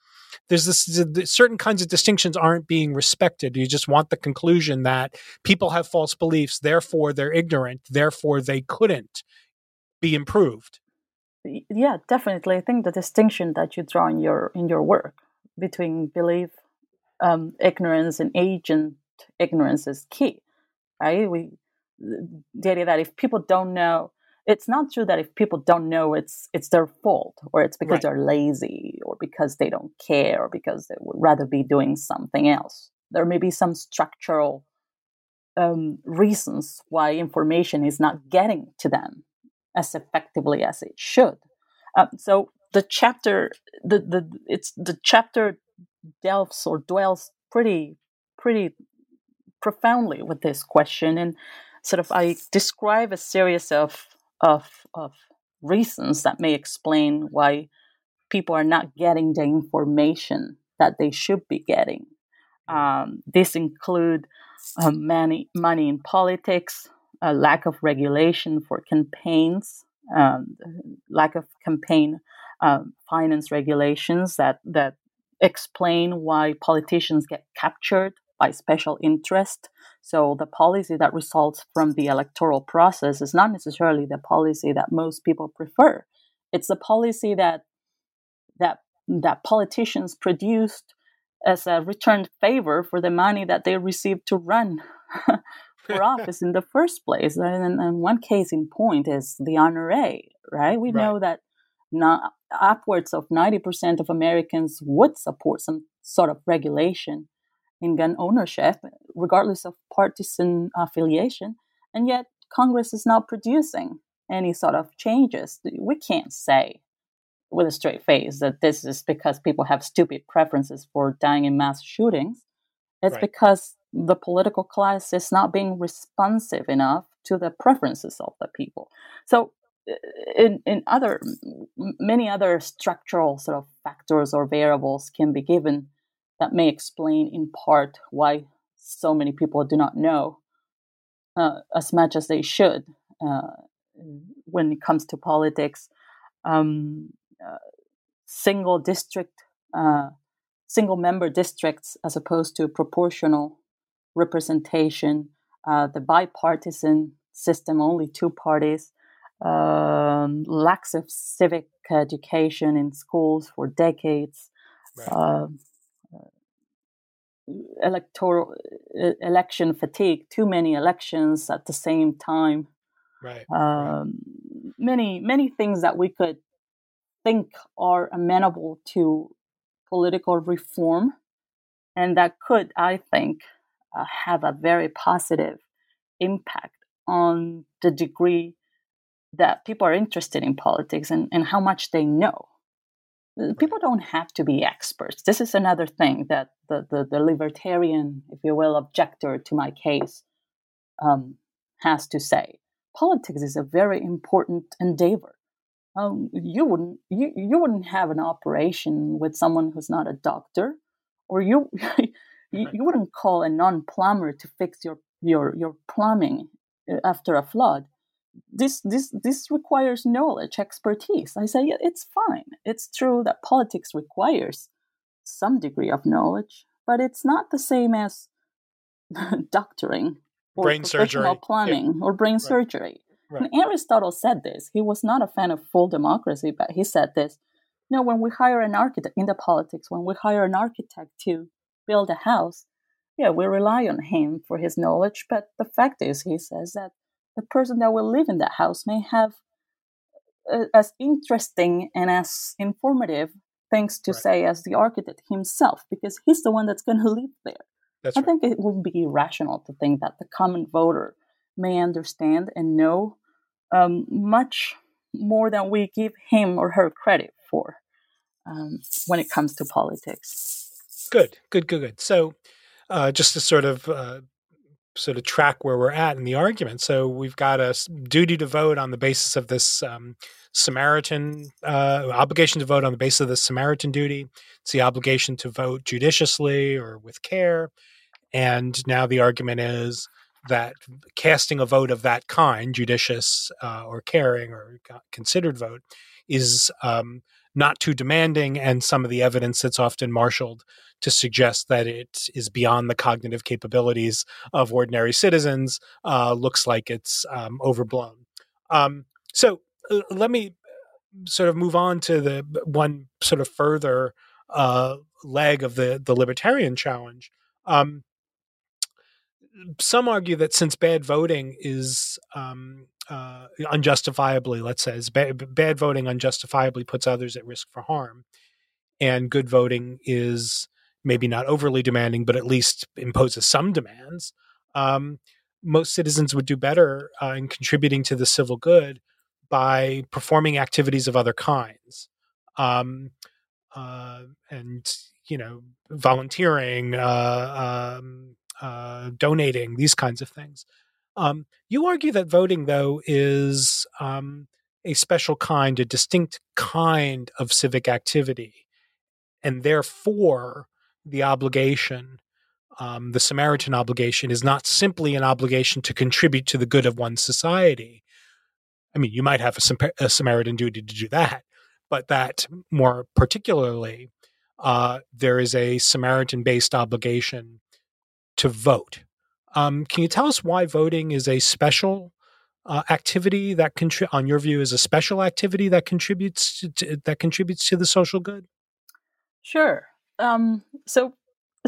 there's this certain kinds of distinctions aren't being respected. You just want the conclusion that people have false beliefs, therefore they're ignorant, therefore they couldn't be improved. Yeah, definitely. I think the distinction that you draw in your in your work between belief, um, ignorance, and agent ignorance is key, right? We the idea that if people don't know it's not true that if people don't know it's it's their fault or it's because right. they're lazy or because they don't care or because they would rather be doing something else there may be some structural um, reasons why information is not getting to them as effectively as it should um, so the chapter the, the it's the chapter delves or dwells pretty pretty profoundly with this question and sort of i describe a series of of, of reasons that may explain why people are not getting the information that they should be getting. Um, this include um, money, money in politics, a lack of regulation for campaigns, um, lack of campaign um, finance regulations that that explain why politicians get captured by special interest. So the policy that results from the electoral process is not necessarily the policy that most people prefer. It's the policy that that that politicians produced as a returned favor for the money that they received to run for office in the first place. And, and, one case in point is the NRA, right? We right. know that not, upwards of 90% of Americans would support some sort of regulation in gun ownership, regardless of partisan affiliation. And yet, Congress is not producing any sort of changes. We can't say with a straight face that this is because people have stupid preferences for dying in mass shootings. It's right. because the political class is not being responsive enough to the preferences of the people. So, uh, in, in other many other structural sort of factors or variables can be given that may explain in part why so many people do not know uh, as much as they should uh, when it comes to politics. Um, uh, single district, uh, single member districts, as opposed to proportional representation, uh, the bipartisan system, only two parties, um, lacks of civic education in schools for decades. Right. Electoral election fatigue, too many elections at the same time. Right. Um, right. Many many things that we could think are amenable to political reform, and that could, I think, uh, have a very positive impact on the degree that people are interested in politics and, and how much they know. People don't have to be experts. This is another thing that the, the, the libertarian, if you will, objector to my case um, has to say. Politics is a very important endeavor. Um, you wouldn't you, you wouldn't have an operation with someone who's not a doctor, or you you, you wouldn't call a non plumber to fix your your your plumbing uh, after a flood this this this requires knowledge expertise i say it's fine it's true that politics requires some degree of knowledge but it's not the same as doctoring or brain surgery planning yeah. or brain right. surgery right. and aristotle said this he was not a fan of full democracy but he said this you know when we hire an architect in the politics when we hire an architect to build a house yeah we rely on him for his knowledge but the fact is he says that the person that will live in that house may have uh, as interesting and as informative things to right. say as the architect himself because he's the one that's going to live there. That's I right. think it would be irrational to think that the common voter may understand and know um, much more than we give him or her credit for um, when it comes to politics. Good, good, good, good. So, uh, just to sort of uh, sort of track where we're at in the argument. So we've got a duty to vote on the basis of this um, Samaritan uh, obligation to vote on the basis of the Samaritan duty. It's the obligation to vote judiciously or with care. And now the argument is that casting a vote of that kind, judicious uh, or caring or considered vote, is um, not too demanding, and some of the evidence that's often marshaled to suggest that it is beyond the cognitive capabilities of ordinary citizens uh, looks like it's um, overblown. Um, so uh, let me sort of move on to the one sort of further uh, leg of the the libertarian challenge. Um, some argue that since bad voting is um, uh, unjustifiably, let's say, bad, bad voting unjustifiably puts others at risk for harm, and good voting is maybe not overly demanding, but at least imposes some demands. Um, most citizens would do better uh, in contributing to the civil good by performing activities of other kinds. Um, uh, and you know, volunteering, uh, um, uh, donating, these kinds of things. Um, you argue that voting, though, is um, a special kind, a distinct kind of civic activity, and therefore the obligation, um, the Samaritan obligation, is not simply an obligation to contribute to the good of one's society. I mean, you might have a, a Samaritan duty to do that, but that more particularly, uh, there is a Samaritan based obligation to vote. Um, can you tell us why voting is a special uh, activity that contri- on your view is a special activity that contributes to, to, that contributes to the social good? Sure. Um, so,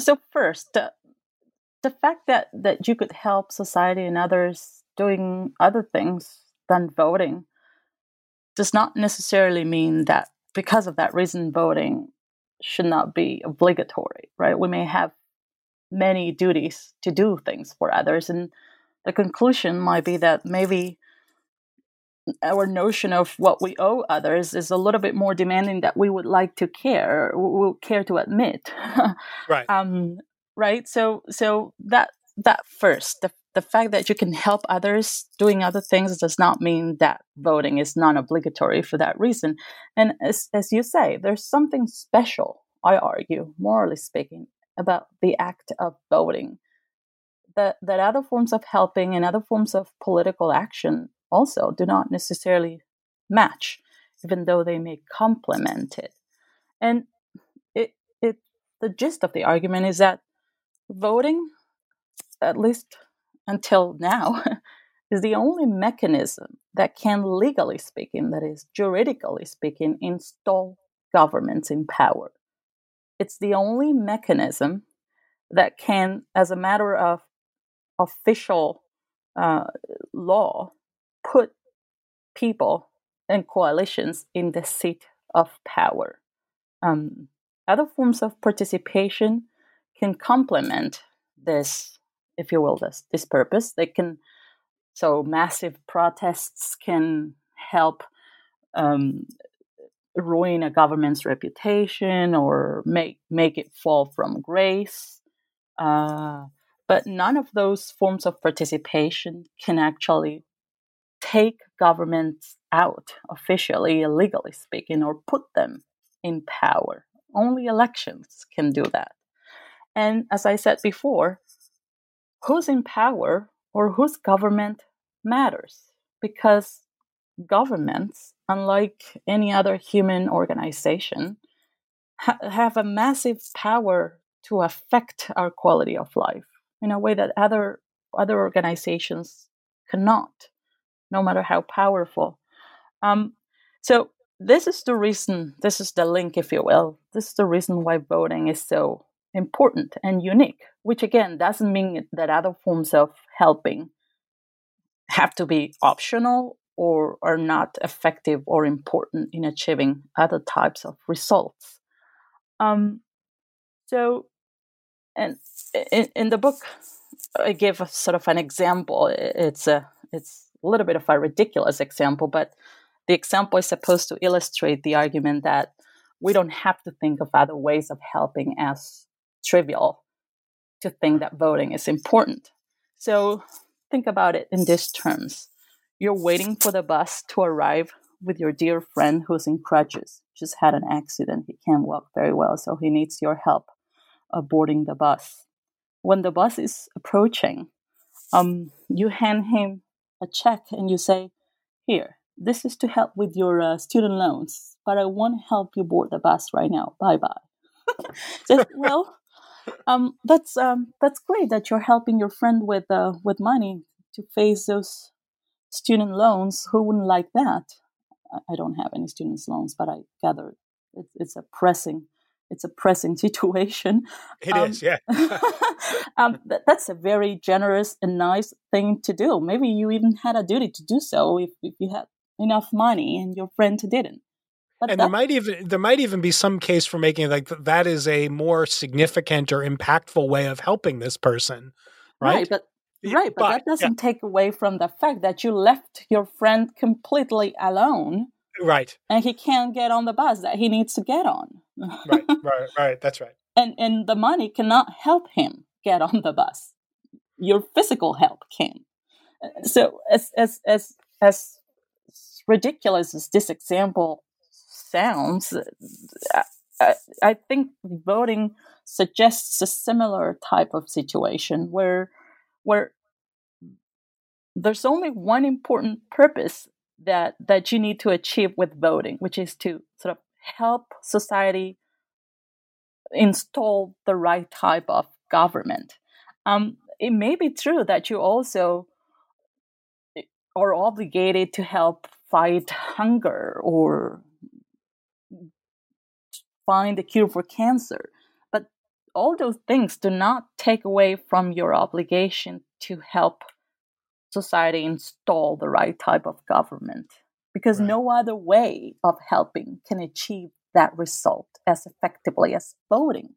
so first, uh, the fact that that you could help society and others doing other things than voting does not necessarily mean that because of that reason voting should not be obligatory, right? We may have many duties to do things for others, and the conclusion might be that maybe our notion of what we owe others is a little bit more demanding that we would like to care, we care to admit. right. Um, right. So, so that that first, the the fact that you can help others doing other things does not mean that voting is non-obligatory for that reason. And as as you say, there's something special. I argue, morally speaking, about the act of voting. That that other forms of helping and other forms of political action also do not necessarily match, even though they may complement it. And it, it, the gist of the argument is that voting, at least until now, is the only mechanism that can, legally speaking, that is, juridically speaking, install governments in power. It's the only mechanism that can, as a matter of official uh, law, put people and coalitions in the seat of power. Um, other forms of participation can complement this, if you will, this this purpose. They can so massive protests can help um, ruin a government's reputation or make make it fall from grace. Uh, but none of those forms of participation can actually take governments out officially, legally speaking, or put them in power. Only elections can do that. And as I said before, who's in power or whose government matters because governments, unlike any other human organization, ha- have a massive power to affect our quality of life in a way that other other organizations cannot no matter how powerful. Um, so this is the reason, this is the link, if you will. This is the reason why voting is so important and unique, which again doesn't mean that other forms of helping have to be optional or are not effective or important in achieving other types of results. Um, so, and in, in the book, I give a sort of an example. It's a it's a little bit of a ridiculous example, but the example is supposed to illustrate the argument that we don't have to think of other ways of helping as trivial to think that voting is important. So think about it in these terms. You're waiting for the bus to arrive with your dear friend who's in crutches, just had an accident. He can't walk very well, so he needs your help boarding the bus. When the bus is approaching, um, you hand him a check and you say, Here, this is to help with your uh, student loans, but I won't help you board the bus right now. Bye bye. well, um, that's um, that's great that you're helping your friend with uh, with money to face those student loans. Who wouldn't like that? I don't have any students loans, but I gather it's, it's a pressing it's a pressing situation. It um, is, yeah. um, that's a very generous and nice thing to do. Maybe you even had a duty to do so if, if you had enough money and your friend didn't. But and there might even there might even be some case for making like that is a more significant or impactful way of helping this person, right? Right, but right, but, but that doesn't yeah. take away from the fact that you left your friend completely alone Right. And he can't get on the bus that he needs to get on. right, right, right. That's right. And and the money cannot help him get on the bus. Your physical help can. So as as as as ridiculous as this example sounds, uh, I, I think voting suggests a similar type of situation where where there's only one important purpose that that you need to achieve with voting, which is to sort of help society install the right type of government. Um, it may be true that you also eh, are obligated to help fight hunger or find a cure for cancer. But all those things do not take away from your obligation to help society install the right type of government because right. no other way of helping can achieve that result as effectively as voting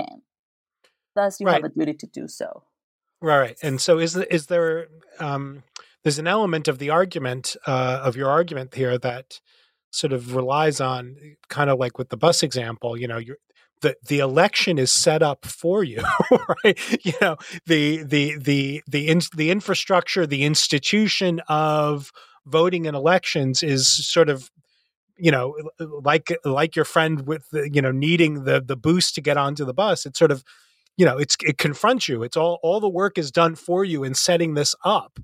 can. Thus, you right. have a duty to do so. Right, and so is is there um, there's an element of the argument uh, of your argument here that sort of relies on kind of like with the bus example. You know, you're the the election is set up for you, right? You know, the the the the in, the infrastructure, the institution of voting and elections is sort of you know like like your friend with the, you know needing the the boost to get onto the bus it's sort of you know it's it confronts you it's all all the work is done for you in setting this up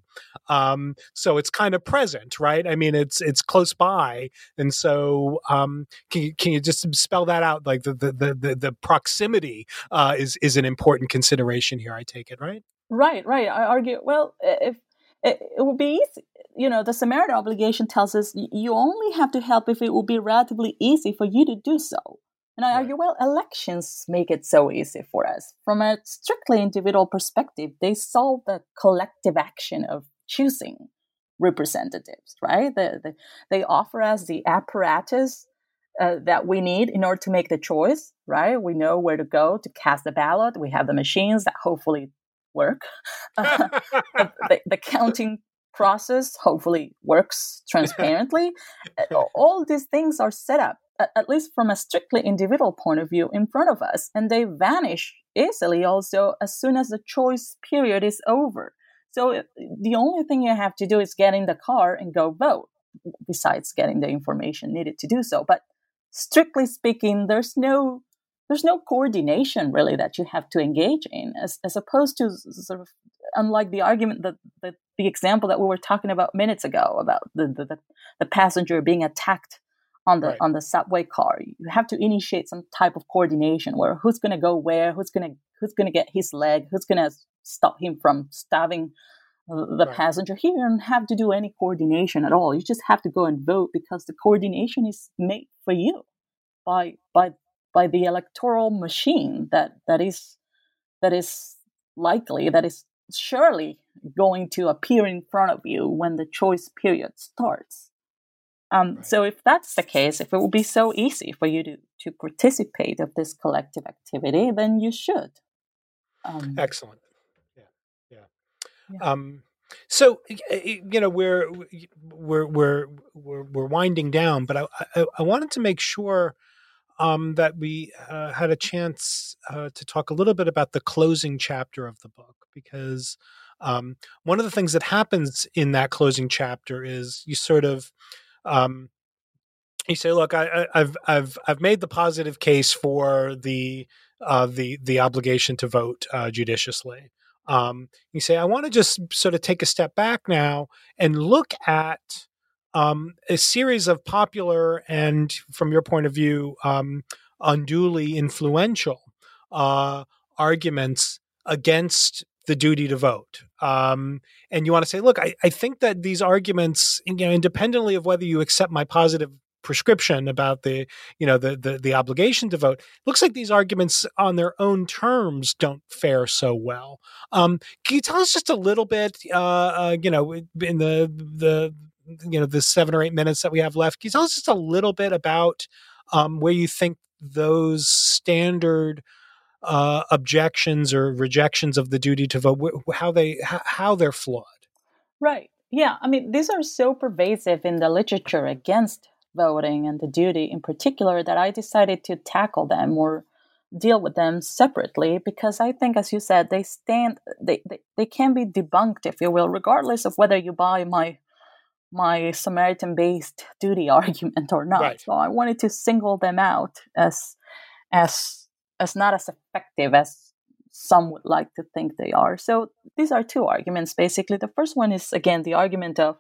um, so it's kind of present right? I mean it's it's close by and so um, can you can you just spell that out? Like the the the, the proximity uh, is is an important consideration here i take it right? Right right i argue well if it, it would be easy you know the samaritan obligation tells us you only have to help if it will be relatively easy for you to do so and I argue, well, elections make it so easy for us. From a strictly individual perspective, they solve the collective action of choosing representatives, right? They, they, they offer us the apparatus uh, that we need in order to make the choice, right? We know where to go to cast the ballot. We have the machines that hopefully work. Uh, the, the, counting process hopefully works transparently. All these things are set up at least from a strictly individual point of view, in front of us, and they vanish easily also as soon as the choice period is over. So uh, the only thing you have to do is get in the car and go vote, besides getting the information needed to do so. But strictly speaking, there's no there's no coordination really that you have to engage in, as as opposed to sort of unlike the argument that, that the example that we were talking about minutes ago about the the, the passenger being attacked on the right. on the subway car you have to initiate some type of coordination where who's going to go where who's going to who's going to get his leg who's going to stop him from stabbing the right. passenger he don't have to do any coordination at all you just have to go and vote because the coordination is made for you by by by the electoral machine that that is that is likely that is surely going to appear in front of you when the choice period starts um, right. So if that's the case, if it will be so easy for you to, to participate of this collective activity, then you should. Um, Excellent. Yeah. Yeah. yeah. Um, so you know we're we're we're we're, we're winding down, but I, I, I wanted to make sure um, that we uh, had a chance uh, to talk a little bit about the closing chapter of the book because um, one of the things that happens in that closing chapter is you sort of um, you say, look, I, have I've I've made the positive case for the uh, the the obligation to vote uh, judiciously. Um, you say, I want to just sort of take a step back now and look at um, a series of popular and, from your point of view, um, unduly influential uh, arguments against the duty to vote. Um, and you want to say, look, I, I think that these arguments, you know, independently of whether you accept my positive prescription about the you know the, the the obligation to vote looks like these arguments on their own terms don't fare so well. Um, can you tell us just a little bit uh, uh, you know in the the you know the seven or eight minutes that we have left can you tell us just a little bit about um, where you think those standard uh, objections or rejections of the duty to vote how they how they're flawed right yeah i mean these are so pervasive in the literature against voting and the duty in particular that I decided to tackle them or deal with them separately because I think, as you said, they stand they, they, they can be debunked, if you will, regardless of whether you buy my my Samaritan based duty argument or not. Right. So I wanted to single them out as as as not as effective as some would like to think they are. So these are two arguments basically. The first one is again the argument of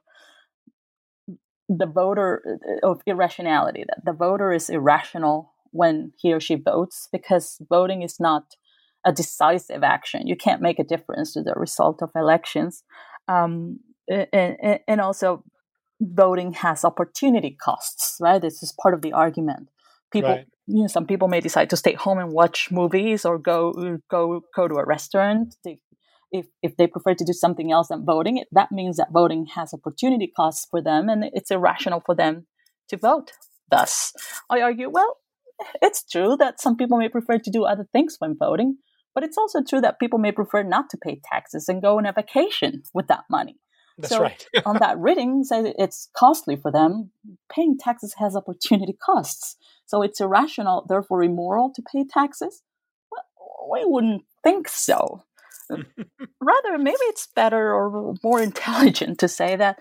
the voter uh, of irrationality that the voter is irrational when he or she votes because voting is not a decisive action you can't make a difference to the result of elections um, and, and, also voting has opportunity costs right this is part of the argument people right. You know some people may decide to stay home and watch movies or go go go to a restaurant they if, if they prefer to do something else than voting, that means that voting has opportunity costs for them and it's irrational for them to vote. Thus, I argue, well, it's true that some people may prefer to do other things when voting, but it's also true that people may prefer not to pay taxes and go on a vacation with that money. That's so right. on that reading, say it's costly for them. Paying taxes has opportunity costs. So it's irrational, therefore immoral to pay taxes? Well, we wouldn't think so. Rather, maybe it's better or more intelligent to say that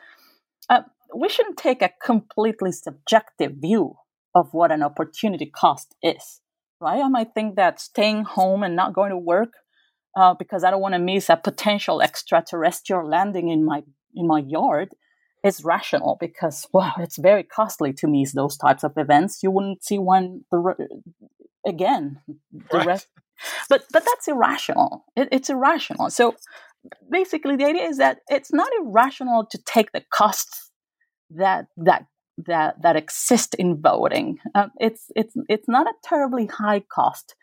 uh, we shouldn't take a completely subjective view of what an opportunity cost is, right? I might think that staying home and not going to work uh, because I don't want to miss a potential extraterrestrial landing in my in my yard is rational because well, it's very costly to miss those types of events. You wouldn't see one the, again. The right. rest but but that's irrational. It, it's irrational. So basically, the idea is that it's not irrational to take the costs that that that that exist in voting. Um, it's it's it's not a terribly high cost,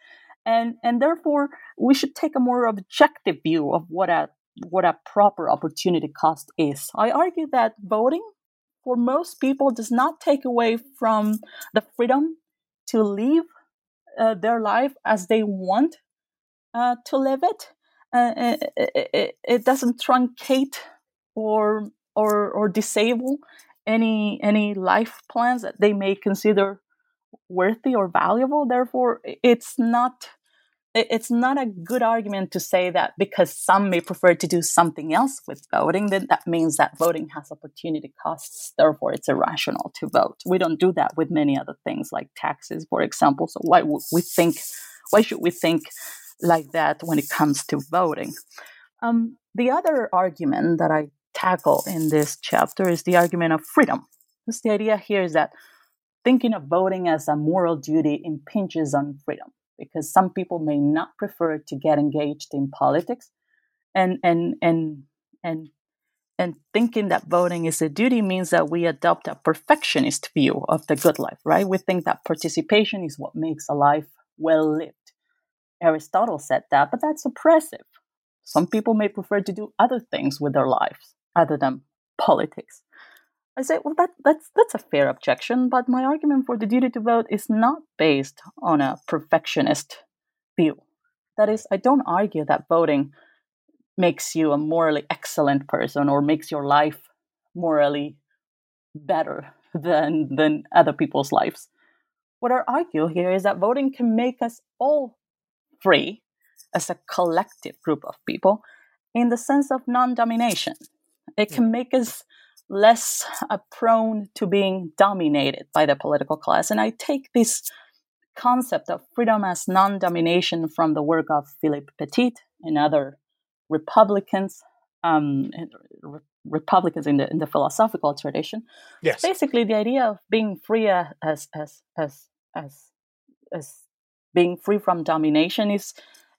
and and therefore we should take a more objective view of what a what a proper opportunity cost is. I argue that voting for most people does not take away from the freedom to live uh, their life as they want uh, to live it. Uh, it, it. It doesn't truncate or or or disable any any life plans that they may consider worthy or valuable. Therefore, it's not it's not a good argument to say that because some may prefer to do something else with voting, then that means that voting has opportunity costs. Therefore, it's irrational to vote. We don't do that with many other things like taxes, for example. So why would we think? Why should we think like that when it comes to voting? Um, the other argument that I tackle in this chapter is the argument of freedom. The idea here is that thinking of voting as a moral duty impinges on freedom because some people may not prefer to get engaged in politics and and and and and thinking that voting is a duty means that we adopt a perfectionist view of the good life right? We think that participation is what makes a life well lived aristotle said that but that's oppressive. Some people may prefer to do other things with their lives other than politics I say, well, that, that's that's a fair objection, but my argument for the duty to vote is not based on a perfectionist view. That is, I don't argue that voting makes you a morally excellent person or makes your life morally better than than other people's lives. What I argue here is that voting can make us all free as a collective group of people in the sense of non-domination. It can hmm. make us less uh, prone to being dominated by the political class. And I take this concept of freedom as non domination from the work of Philip Pettit and other Republicans, um, Republicans in the in the philosophical tradition. Yes. basically the idea of being free as as as as as, as being free from domination is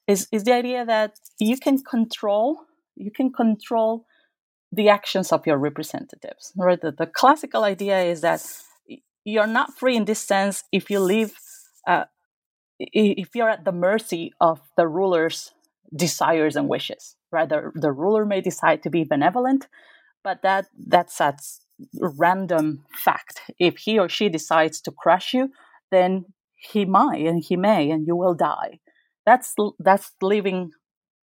is is the idea that you can control you can control the actions of your representatives. Right? The, the classical idea is that you're not free in this sense if you live uh, if you're at the mercy of the ruler's desires and wishes right the, the ruler may decide to be benevolent but that that's a random fact if he or she decides to crush you then he might and he may and you will die that's that's living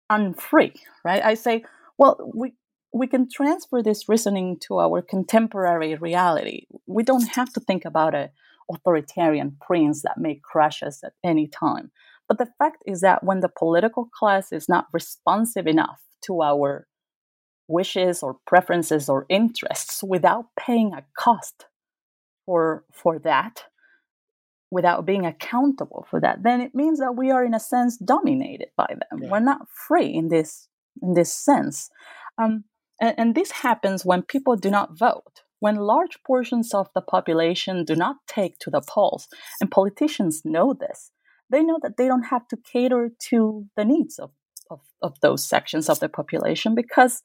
unfree right i say well we we can transfer this reasoning to our contemporary reality. We don't have to think about an authoritarian prince that may crush us at any time. But the fact is that when the political class is not responsive enough to our wishes or preferences or interests without paying a cost for for that without being accountable for that then it means that we are in a sense dominated by them. Yeah. we're not free in this in this sense. Um, and, and this happens when people do not vote when large portions of the population do not take to the polls and politicians know this they know that they don't have to cater to the needs of, of, of those sections of the population because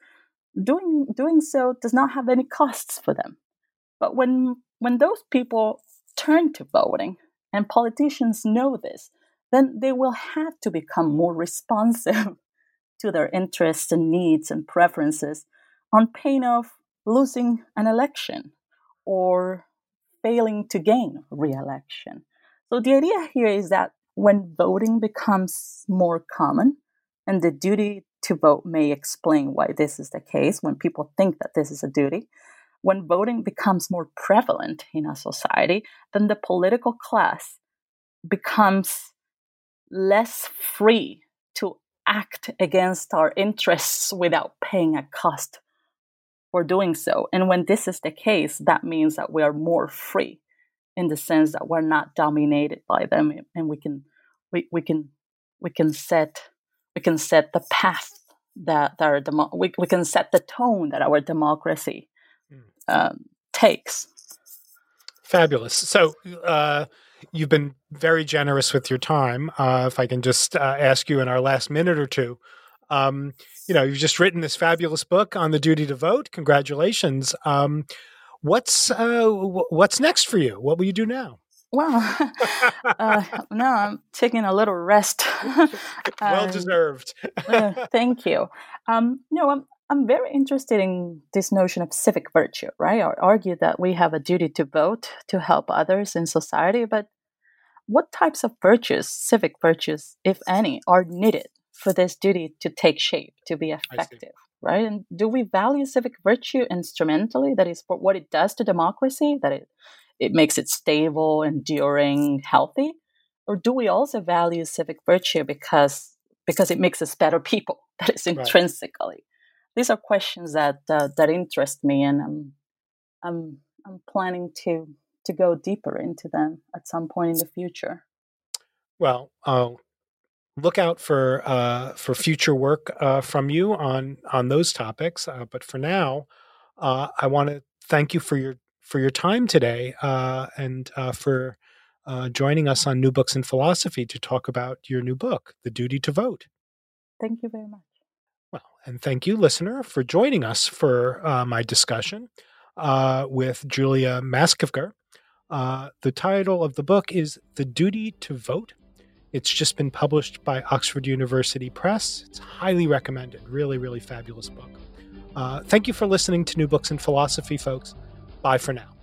doing doing so does not have any costs for them. But when when those people turn to voting and politicians know this, then they will have to become more responsive to their interests and needs and preferences on pain of losing an election or failing to gain re-election. So the idea here is that when voting becomes more common, and the duty to vote may explain why this is the case when people think that this is a duty. When voting becomes more prevalent in a society, then the political class becomes less free to act against our interests without paying a cost for doing so. And when this is the case, that means that we are more free in the sense that we're not dominated by them and we can we, we can we can set we can set the path that, that our demo- we, we can set the tone that our democracy mm. um, takes fabulous so uh, you've been very generous with your time uh, if i can just uh, ask you in our last minute or two um, you know you've just written this fabulous book on the duty to vote congratulations um, What's uh, what's next for you? What will you do now? Well, uh, now I'm taking a little rest. well deserved. uh, thank you. Um, no, I'm I'm very interested in this notion of civic virtue. Right? I argue that we have a duty to vote to help others in society, but what types of virtues, civic virtues, if any, are needed for this duty to take shape, to be effective? right? And do we value civic virtue instrumentally? That is for what it does to democracy, that it, it makes it stable, enduring, healthy? Or do we also value civic virtue because because it makes us better people? That is intrinsically. Right. These are questions that uh, that interest me, and I'm I'm I'm planning to to go deeper into them at some point in the future. Well, uh, look out for uh, for future work uh, from you on on those topics. Uh, but for now, uh, I want to thank you for your for your time today uh, and uh, for joining us on New Books in Philosophy to talk about your new book, The Duty to Vote. Thank you very much. Well, and thank you, listener, for joining us for my discussion with Julia Maskivker. the title of the book is The Duty to Vote it's just been published by Oxford University Press. It's highly recommended. Really, really fabulous book. Uh, thank you for listening to New Books in Philosophy, folks. Bye for now.